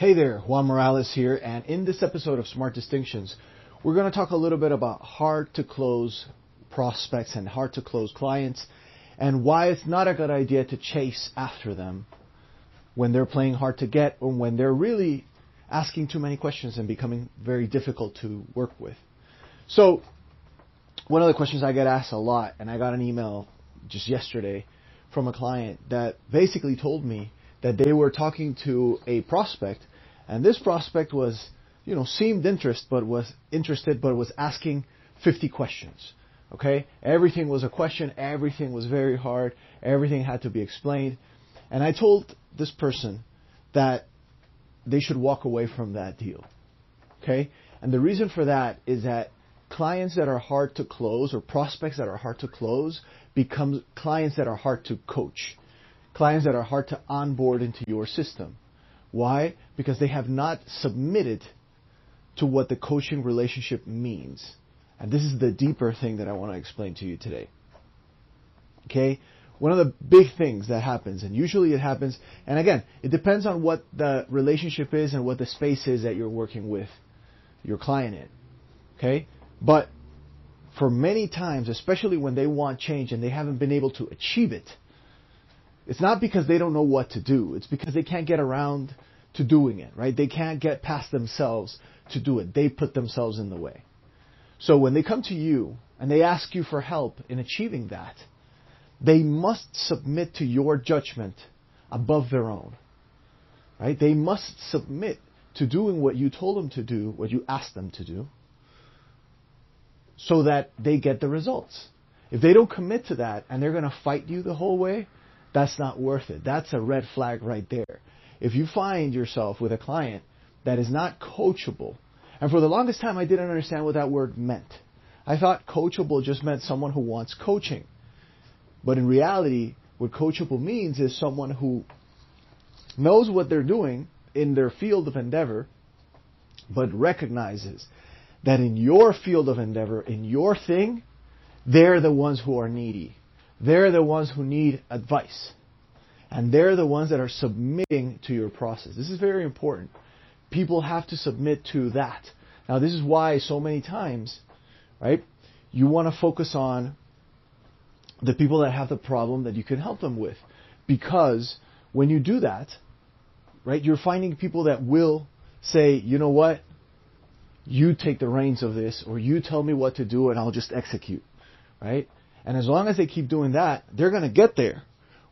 Hey there, Juan Morales here, and in this episode of Smart Distinctions, we're going to talk a little bit about hard to close prospects and hard to close clients and why it's not a good idea to chase after them when they're playing hard to get or when they're really asking too many questions and becoming very difficult to work with. So, one of the questions I get asked a lot, and I got an email just yesterday from a client that basically told me that they were talking to a prospect, and this prospect was, you know, seemed interest, but was interested, but was asking 50 questions. Okay, everything was a question. Everything was very hard. Everything had to be explained, and I told this person that they should walk away from that deal. Okay, and the reason for that is that clients that are hard to close or prospects that are hard to close become clients that are hard to coach clients that are hard to onboard into your system. Why? Because they have not submitted to what the coaching relationship means. And this is the deeper thing that I want to explain to you today. Okay? One of the big things that happens, and usually it happens, and again, it depends on what the relationship is and what the space is that you're working with your client in. Okay? But for many times, especially when they want change and they haven't been able to achieve it, it's not because they don't know what to do. It's because they can't get around to doing it, right? They can't get past themselves to do it. They put themselves in the way. So when they come to you and they ask you for help in achieving that, they must submit to your judgment above their own. Right? They must submit to doing what you told them to do, what you asked them to do, so that they get the results. If they don't commit to that and they're going to fight you the whole way, that's not worth it. That's a red flag right there. If you find yourself with a client that is not coachable, and for the longest time I didn't understand what that word meant. I thought coachable just meant someone who wants coaching. But in reality, what coachable means is someone who knows what they're doing in their field of endeavor, but recognizes that in your field of endeavor, in your thing, they're the ones who are needy. They're the ones who need advice. And they're the ones that are submitting to your process. This is very important. People have to submit to that. Now, this is why so many times, right, you want to focus on the people that have the problem that you can help them with. Because when you do that, right, you're finding people that will say, you know what, you take the reins of this, or you tell me what to do and I'll just execute, right? And as long as they keep doing that, they're going to get there.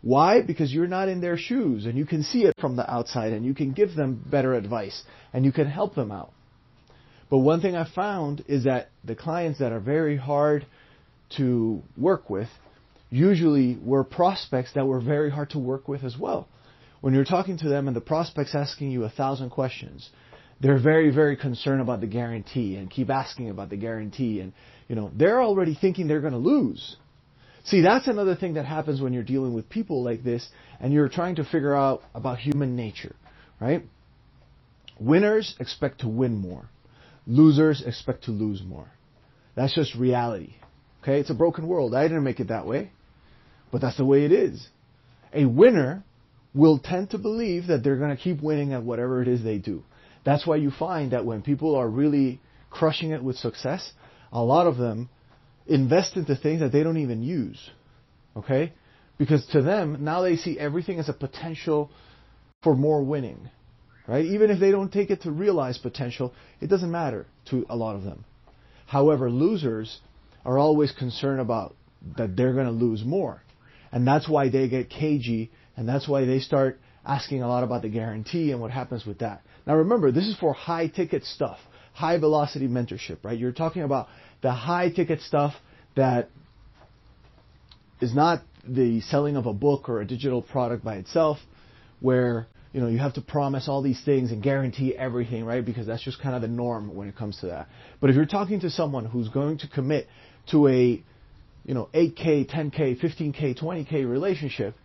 Why? Because you're not in their shoes and you can see it from the outside and you can give them better advice and you can help them out. But one thing I found is that the clients that are very hard to work with usually were prospects that were very hard to work with as well. When you're talking to them and the prospect's asking you a thousand questions, they're very, very concerned about the guarantee and keep asking about the guarantee and you know, they're already thinking they're going to lose. See, that's another thing that happens when you're dealing with people like this and you're trying to figure out about human nature, right? Winners expect to win more. Losers expect to lose more. That's just reality. Okay? It's a broken world. I didn't make it that way. But that's the way it is. A winner will tend to believe that they're going to keep winning at whatever it is they do. That's why you find that when people are really crushing it with success, a lot of them invest into things that they don't even use. Okay? Because to them, now they see everything as a potential for more winning. Right? Even if they don't take it to realize potential, it doesn't matter to a lot of them. However, losers are always concerned about that they're going to lose more. And that's why they get cagey and that's why they start asking a lot about the guarantee and what happens with that. Now remember, this is for high ticket stuff high velocity mentorship, right? You're talking about the high ticket stuff that is not the selling of a book or a digital product by itself where you know you have to promise all these things and guarantee everything right? Because that's just kind of the norm when it comes to that. But if you're talking to someone who's going to commit to a you know 8k 10k 15k 20k relationship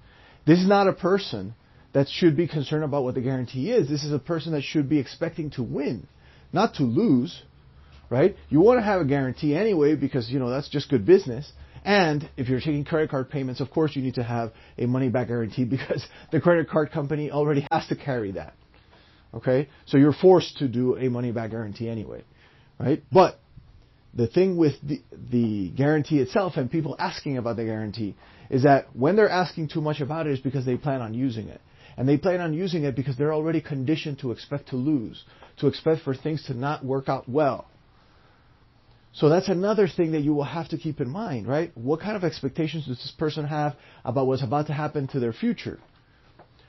this is not a person that should be concerned about what the guarantee is. This is a person that should be expecting to win not to lose, right? You want to have a guarantee anyway because, you know, that's just good business. And if you're taking credit card payments, of course you need to have a money back guarantee because the credit card company already has to carry that. Okay? So you're forced to do a money back guarantee anyway. Right? But the thing with the, the guarantee itself and people asking about the guarantee is that when they're asking too much about it is because they plan on using it. And they plan on using it because they're already conditioned to expect to lose, to expect for things to not work out well. So that's another thing that you will have to keep in mind, right? What kind of expectations does this person have about what's about to happen to their future?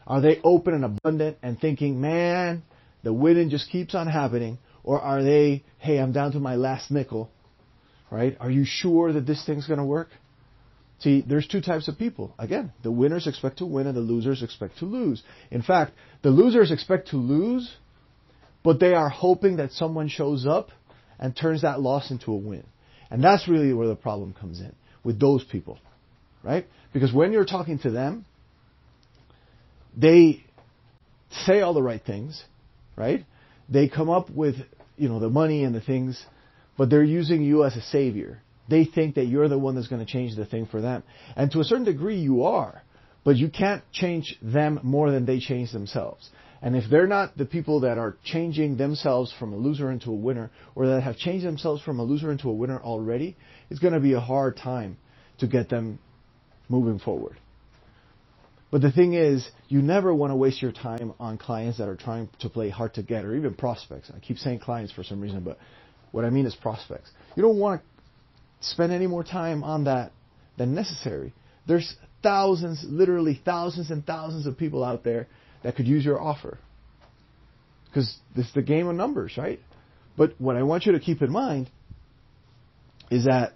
Are they open and abundant and thinking, man, the winning just keeps on happening? Or are they, hey, I'm down to my last nickel, right? Are you sure that this thing's going to work? See, there's two types of people. Again, the winners expect to win and the losers expect to lose. In fact, the losers expect to lose, but they are hoping that someone shows up and turns that loss into a win. And that's really where the problem comes in with those people, right? Because when you're talking to them, they say all the right things, right? They come up with, you know, the money and the things, but they're using you as a savior. They think that you're the one that's going to change the thing for them. And to a certain degree, you are. But you can't change them more than they change themselves. And if they're not the people that are changing themselves from a loser into a winner, or that have changed themselves from a loser into a winner already, it's going to be a hard time to get them moving forward. But the thing is, you never want to waste your time on clients that are trying to play hard to get, or even prospects. I keep saying clients for some reason, but what I mean is prospects. You don't want to spend any more time on that than necessary. There's thousands, literally thousands and thousands of people out there that could use your offer. Because this is the game of numbers, right? But what I want you to keep in mind is that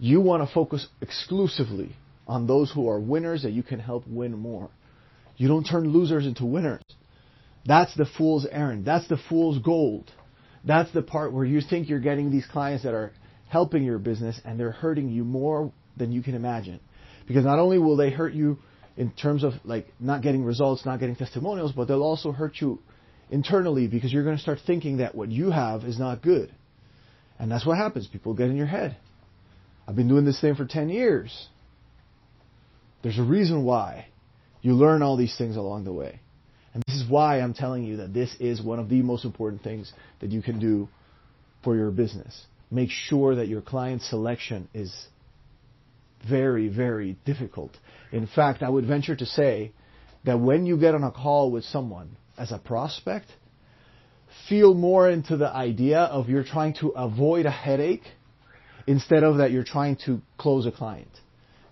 you want to focus exclusively on those who are winners that you can help win more. You don't turn losers into winners. That's the fool's errand. That's the fool's gold. That's the part where you think you're getting these clients that are helping your business and they're hurting you more than you can imagine. Because not only will they hurt you in terms of like not getting results, not getting testimonials, but they'll also hurt you internally because you're going to start thinking that what you have is not good. And that's what happens. People get in your head. I've been doing this thing for 10 years. There's a reason why you learn all these things along the way. And this is why I'm telling you that this is one of the most important things that you can do for your business. Make sure that your client selection is very, very difficult. In fact, I would venture to say that when you get on a call with someone as a prospect, feel more into the idea of you're trying to avoid a headache instead of that you're trying to close a client.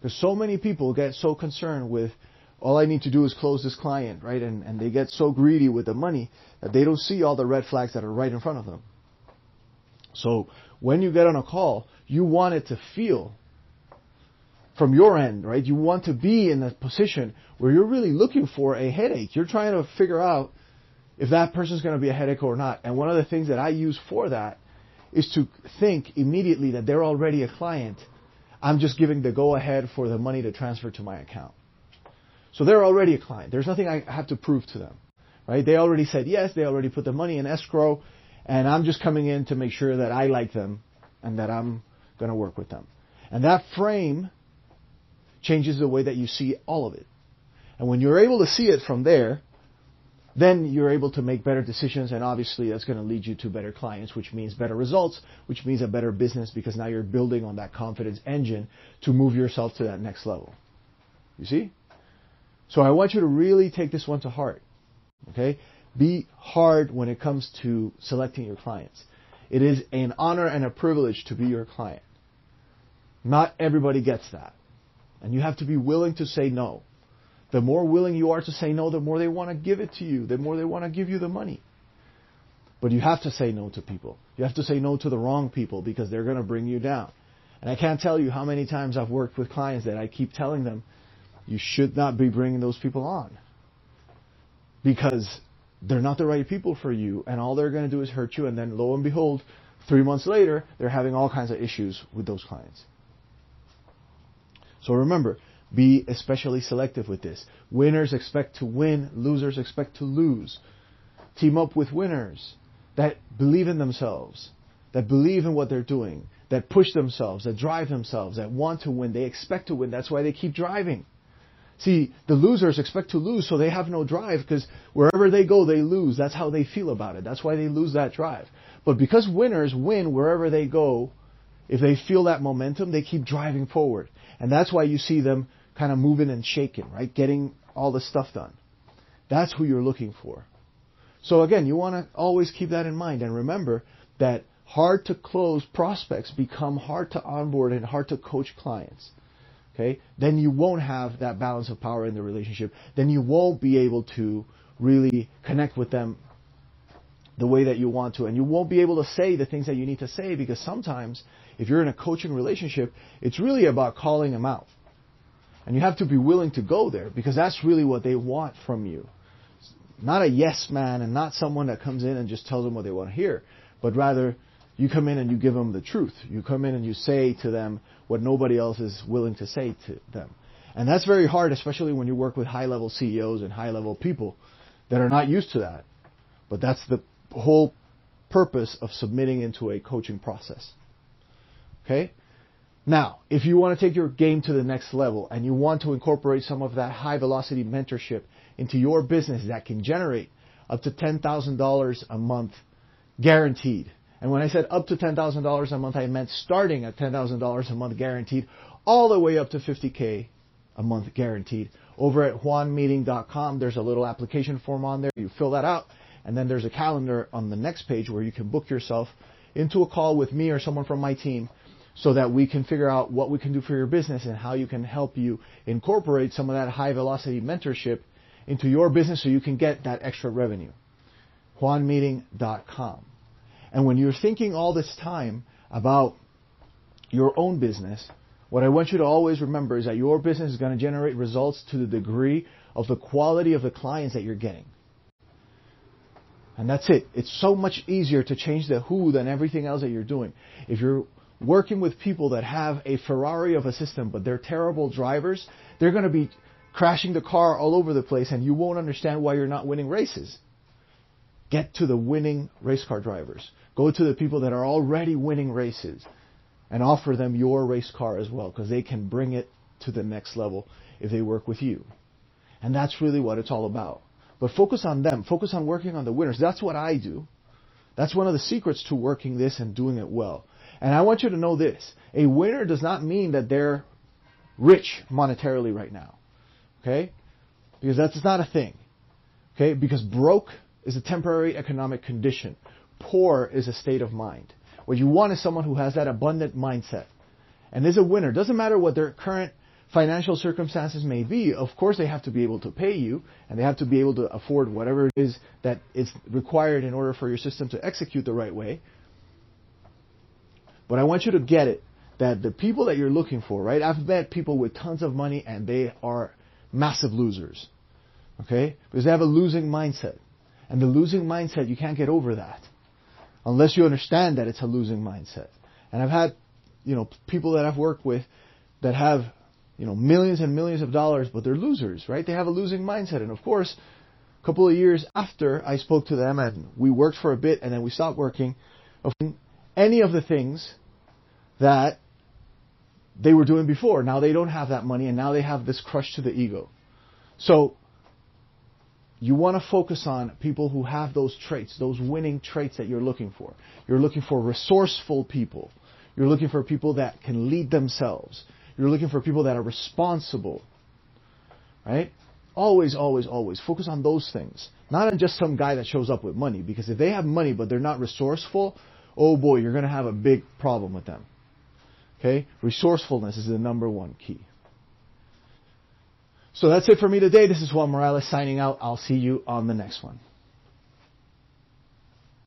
Because so many people get so concerned with all I need to do is close this client, right? And, and they get so greedy with the money that they don't see all the red flags that are right in front of them. So when you get on a call, you want it to feel from your end, right? You want to be in a position where you're really looking for a headache. You're trying to figure out if that person's going to be a headache or not. And one of the things that I use for that is to think immediately that they're already a client. I'm just giving the go ahead for the money to transfer to my account. So they're already a client. There's nothing I have to prove to them, right? They already said yes. They already put the money in escrow and I'm just coming in to make sure that I like them and that I'm going to work with them. And that frame changes the way that you see all of it. And when you're able to see it from there, then you're able to make better decisions, and obviously that's going to lead you to better clients, which means better results, which means a better business because now you're building on that confidence engine to move yourself to that next level. You see? So I want you to really take this one to heart. Okay? Be hard when it comes to selecting your clients. It is an honor and a privilege to be your client. Not everybody gets that. And you have to be willing to say no. The more willing you are to say no, the more they want to give it to you, the more they want to give you the money. But you have to say no to people. You have to say no to the wrong people because they're going to bring you down. And I can't tell you how many times I've worked with clients that I keep telling them, you should not be bringing those people on. Because they're not the right people for you, and all they're going to do is hurt you, and then lo and behold, three months later, they're having all kinds of issues with those clients. So remember, be especially selective with this. Winners expect to win, losers expect to lose. Team up with winners that believe in themselves, that believe in what they're doing, that push themselves, that drive themselves, that want to win. They expect to win. That's why they keep driving. See, the losers expect to lose, so they have no drive because wherever they go, they lose. That's how they feel about it. That's why they lose that drive. But because winners win wherever they go, if they feel that momentum, they keep driving forward. And that's why you see them kind of moving and shaking, right? Getting all the stuff done. That's who you're looking for. So again, you want to always keep that in mind and remember that hard to close prospects become hard to onboard and hard to coach clients. Okay? Then you won't have that balance of power in the relationship. Then you won't be able to really connect with them the way that you want to. And you won't be able to say the things that you need to say because sometimes if you're in a coaching relationship, it's really about calling them out. And you have to be willing to go there because that's really what they want from you. Not a yes man and not someone that comes in and just tells them what they want to hear, but rather you come in and you give them the truth. You come in and you say to them what nobody else is willing to say to them. And that's very hard, especially when you work with high level CEOs and high level people that are not used to that. But that's the whole purpose of submitting into a coaching process. Okay? Now, if you want to take your game to the next level and you want to incorporate some of that high velocity mentorship into your business that can generate up to $10,000 a month guaranteed. And when I said up to $10,000 a month, I meant starting at $10,000 a month guaranteed all the way up to 50K a month guaranteed. Over at juanmeeting.com, there's a little application form on there. You fill that out and then there's a calendar on the next page where you can book yourself into a call with me or someone from my team so that we can figure out what we can do for your business and how you can help you incorporate some of that high velocity mentorship into your business so you can get that extra revenue. JuanMeeting.com. And when you're thinking all this time about your own business, what I want you to always remember is that your business is going to generate results to the degree of the quality of the clients that you're getting. And that's it. It's so much easier to change the who than everything else that you're doing. If you're working with people that have a Ferrari of a system, but they're terrible drivers, they're going to be crashing the car all over the place and you won't understand why you're not winning races. Get to the winning race car drivers. Go to the people that are already winning races and offer them your race car as well because they can bring it to the next level if they work with you. And that's really what it's all about. But focus on them. Focus on working on the winners. That's what I do. That's one of the secrets to working this and doing it well. And I want you to know this. A winner does not mean that they're rich monetarily right now. Okay? Because that's not a thing. Okay? Because broke is a temporary economic condition. Poor is a state of mind. What you want is someone who has that abundant mindset and is a winner. Doesn't matter what their current financial circumstances may be, of course they have to be able to pay you and they have to be able to afford whatever it is that is required in order for your system to execute the right way. But I want you to get it that the people that you're looking for, right? I've met people with tons of money and they are massive losers. Okay? Because they have a losing mindset. And the losing mindset, you can't get over that. Unless you understand that it's a losing mindset. And I've had, you know, people that I've worked with that have, you know, millions and millions of dollars, but they're losers, right? They have a losing mindset. And of course, a couple of years after I spoke to them and we worked for a bit and then we stopped working, any of the things that they were doing before. Now they don't have that money and now they have this crush to the ego. So you want to focus on people who have those traits, those winning traits that you're looking for. You're looking for resourceful people. You're looking for people that can lead themselves. You're looking for people that are responsible. Right? Always, always, always focus on those things. Not on just some guy that shows up with money. Because if they have money but they're not resourceful, oh boy, you're going to have a big problem with them. Okay? Resourcefulness is the number one key. So that's it for me today. This is Juan Morales signing out. I'll see you on the next one.